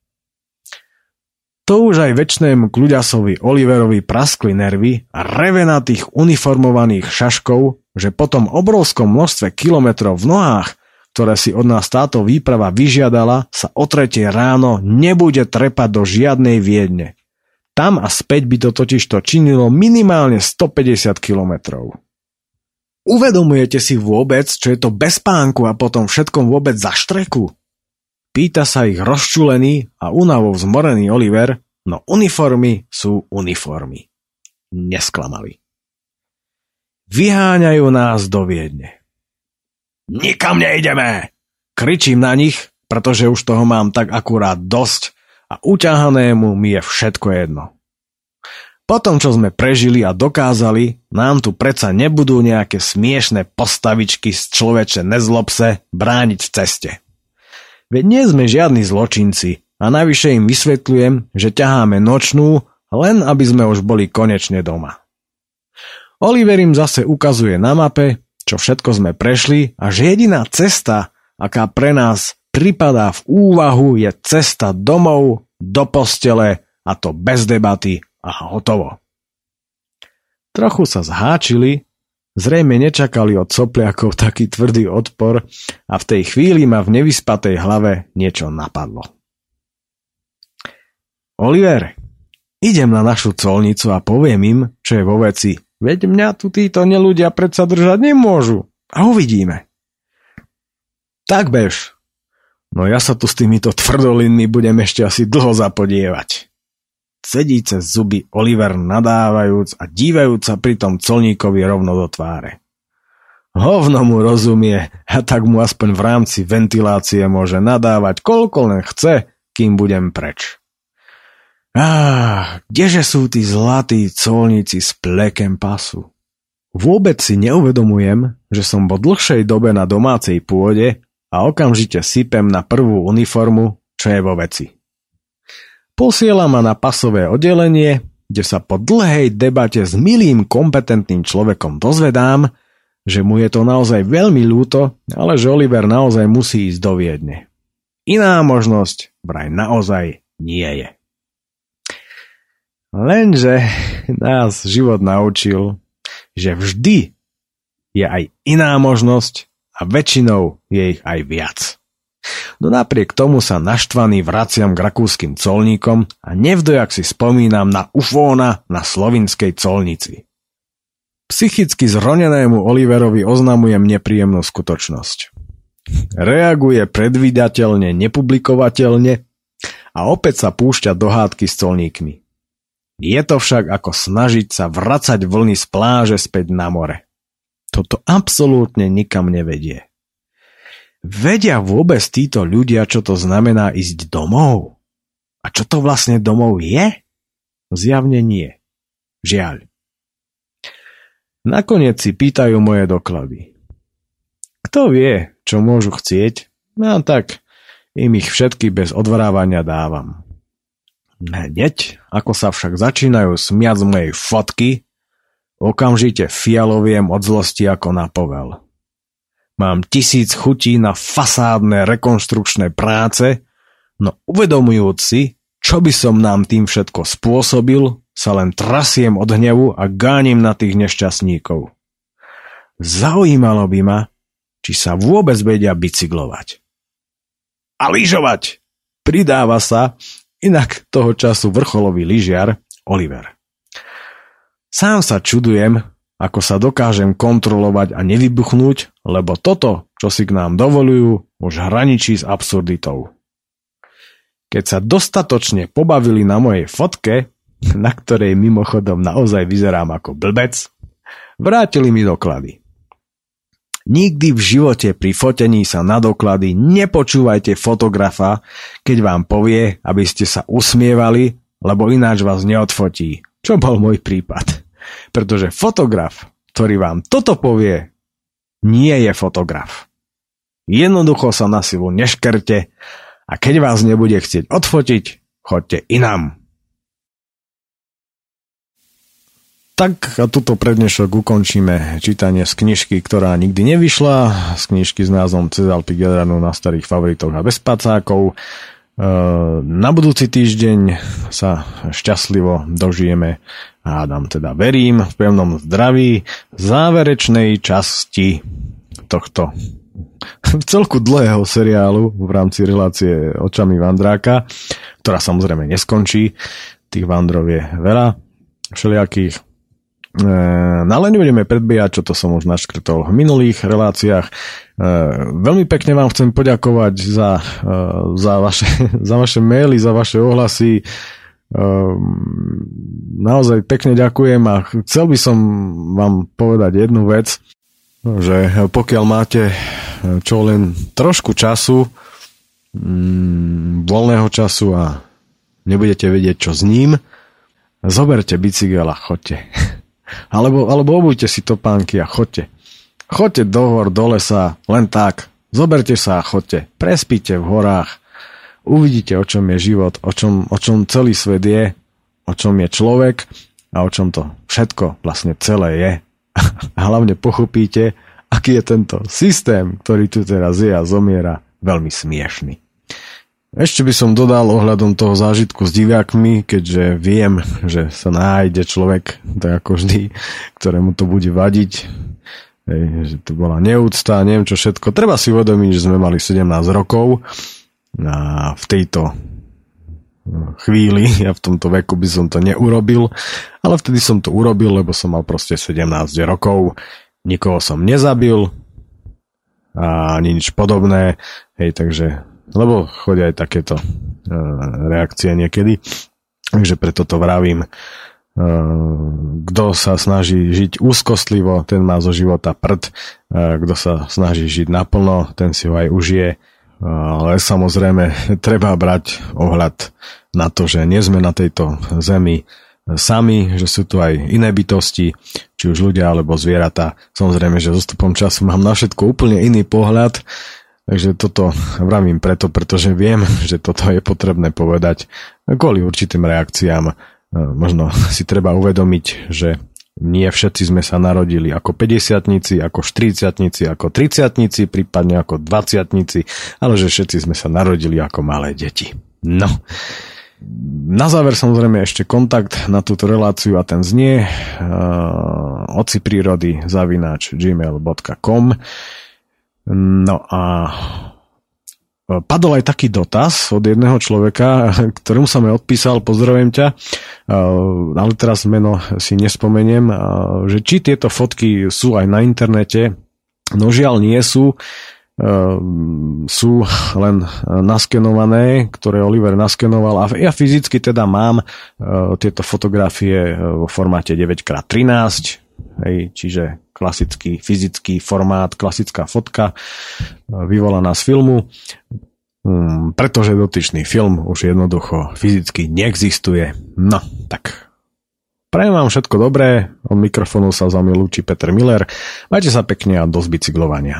To už aj väčšnému kľuďasovi Oliverovi praskli nervy a reve na tých uniformovaných šaškov, že po tom obrovskom množstve kilometrov v nohách, ktoré si od nás táto výprava vyžiadala, sa o tretie ráno nebude trepať do žiadnej Viedne. Tam a späť by to totiž to činilo minimálne 150 kilometrov. Uvedomujete si vôbec, čo je to bez pánku a potom všetkom vôbec za štreku? Pýta sa ich rozčulený a únavou zmorený Oliver, no uniformy sú uniformy. Nesklamali. Vyháňajú nás do Viedne. Nikam nejdeme! Kričím na nich, pretože už toho mám tak akurát dosť a uťahanému mi je všetko jedno. Potom, čo sme prežili a dokázali, nám tu predsa nebudú nejaké smiešné postavičky z človeče nezlobse brániť v ceste. Veď nie sme žiadni zločinci a navyše im vysvetľujem, že ťaháme nočnú, len aby sme už boli konečne doma. Oliver im zase ukazuje na mape, čo všetko sme prešli a že jediná cesta, aká pre nás pripadá v úvahu, je cesta domov, do postele a to bez debaty a hotovo. Trochu sa zháčili, Zrejme nečakali od sopliakov taký tvrdý odpor a v tej chvíli ma v nevyspatej hlave niečo napadlo. Oliver, idem na našu colnicu a poviem im, čo je vo veci. Veď mňa tu títo neludia predsa držať nemôžu. A uvidíme. Tak bež. No ja sa tu s týmito tvrdolinmi budem ešte asi dlho zapodievať. Sedí cez zuby Oliver nadávajúc a dívajúc sa pritom colníkovi rovno do tváre. Hovno mu rozumie a tak mu aspoň v rámci ventilácie môže nadávať koľko len chce, kým budem preč. Á, kdeže sú tí zlatí colníci s plekem pasu? Vôbec si neuvedomujem, že som po dlhšej dobe na domácej pôde a okamžite sypem na prvú uniformu, čo je vo veci. Posiela ma na pasové oddelenie, kde sa po dlhej debate s milým kompetentným človekom dozvedám, že mu je to naozaj veľmi ľúto, ale že Oliver naozaj musí ísť do Viedne. Iná možnosť vraj naozaj nie je. Lenže nás život naučil, že vždy je aj iná možnosť a väčšinou je ich aj viac. No napriek tomu sa naštvaný vraciam k rakúskym colníkom a nevdojak si spomínam na ufóna na slovinskej colnici. Psychicky zronenému Oliverovi oznamujem nepríjemnú skutočnosť. Reaguje predvídateľne, nepublikovateľne a opäť sa púšťa do hádky s colníkmi. Je to však ako snažiť sa vracať vlny z pláže späť na more. Toto absolútne nikam nevedie. Vedia vôbec títo ľudia, čo to znamená ísť domov? A čo to vlastne domov je? Zjavne nie. Žiaľ. Nakoniec si pýtajú moje doklady. Kto vie, čo môžu chcieť? No tak im ich všetky bez odvrávania dávam. Hneď, ako sa však začínajú smiať z mojej fotky, okamžite fialoviem od zlosti ako na povel. Mám tisíc chutí na fasádne rekonštrukčné práce, no uvedomujúc si, čo by som nám tým všetko spôsobil, sa len trasiem od hnevu a gánim na tých nešťastníkov. Zaujímalo by ma, či sa vôbec vedia bicyklovať. A lyžovať! Pridáva sa inak toho času vrcholový lyžiar Oliver. Sám sa čudujem, ako sa dokážem kontrolovať a nevybuchnúť, lebo toto, čo si k nám dovolujú, už hraničí s absurditou. Keď sa dostatočne pobavili na mojej fotke, [laughs] na ktorej mimochodom naozaj vyzerám ako blbec, vrátili mi doklady. Nikdy v živote pri fotení sa na doklady nepočúvajte fotografa, keď vám povie, aby ste sa usmievali, lebo ináč vás neodfotí, čo bol môj prípad. Pretože fotograf, ktorý vám toto povie, nie je fotograf. Jednoducho sa na silu neškerte a keď vás nebude chcieť odfotiť, choďte inám. Tak a tuto prednešok ukončíme čítanie z knižky, ktorá nikdy nevyšla, z knižky s názvom Cez Alpy na starých favoritoch a bez pacákov. Na budúci týždeň sa šťastlivo dožijeme hádam teda verím v pevnom zdraví záverečnej časti tohto [laughs] celku dlhého seriálu v rámci relácie Očami Vandráka, ktorá samozrejme neskončí. Tých vandrov je veľa všelijakých. E, no ale nebudeme predbiehať, čo to som už naškrtol v minulých reláciách. E, veľmi pekne vám chcem poďakovať za, e, za, vaše, [laughs] za vaše maily, za vaše ohlasy. Naozaj pekne ďakujem a chcel by som vám povedať jednu vec, že pokiaľ máte čo len trošku času, mm, voľného času a nebudete vedieť, čo s ním, zoberte bicykel a chodte. [laughs] Alebo, alebo obujte si topánky a chodte. Chodte do hor, do lesa, len tak. Zoberte sa a chodte. Prespíte v horách. Uvidíte, o čom je život, o čom, o čom celý svet je, o čom je človek a o čom to všetko vlastne celé je. [laughs] A hlavne pochopíte, aký je tento systém, ktorý tu teraz je a zomiera, veľmi smiešný. Ešte by som dodal ohľadom toho zážitku s divákmi, keďže viem, že sa nájde človek, tak ako vždy, ktorému to bude vadiť, hej, že to bola neúcta, neviem čo všetko. Treba si uvedomiť, že sme mali 17 rokov a v tejto chvíli, ja v tomto veku by som to neurobil, ale vtedy som to urobil, lebo som mal proste 17 rokov, nikoho som nezabil a ani nič podobné, hej, takže lebo chodia aj takéto uh, reakcie niekedy. Takže preto to vravím. Uh, kto sa snaží žiť úzkostlivo, ten má zo života prd. Uh, kto sa snaží žiť naplno, ten si ho aj užije. Ale samozrejme, treba brať ohľad na to, že nie sme na tejto zemi sami, že sú tu aj iné bytosti, či už ľudia alebo zvieratá. Samozrejme, že zostupom času mám na všetko úplne iný pohľad Takže toto vravím preto, pretože viem, [laughs] že toto je potrebné povedať kvôli určitým reakciám. E, možno si treba uvedomiť, že nie všetci sme sa narodili ako 50 ako 40 ako 30 prípadne ako 20 ale že všetci sme sa narodili ako malé deti. No. Na záver samozrejme ešte kontakt na túto reláciu a ten znie uh, oci prírody zavináč gmail.com No a padol aj taký dotaz od jedného človeka, [laughs] ktorému sa mi odpísal, pozdravujem ťa, ale teraz meno si nespomeniem, že či tieto fotky sú aj na internete, no žiaľ nie sú, sú len naskenované, ktoré Oliver naskenoval. A ja fyzicky teda mám tieto fotografie vo formáte 9x13, hej, čiže klasický fyzický formát, klasická fotka vyvolaná z filmu, hmm, pretože dotyčný film už jednoducho fyzicky neexistuje. No, tak Prajem vám všetko dobré, od mikrofónu sa za lúči Peter Miller. Majte sa pekne a dosť bicyklovania.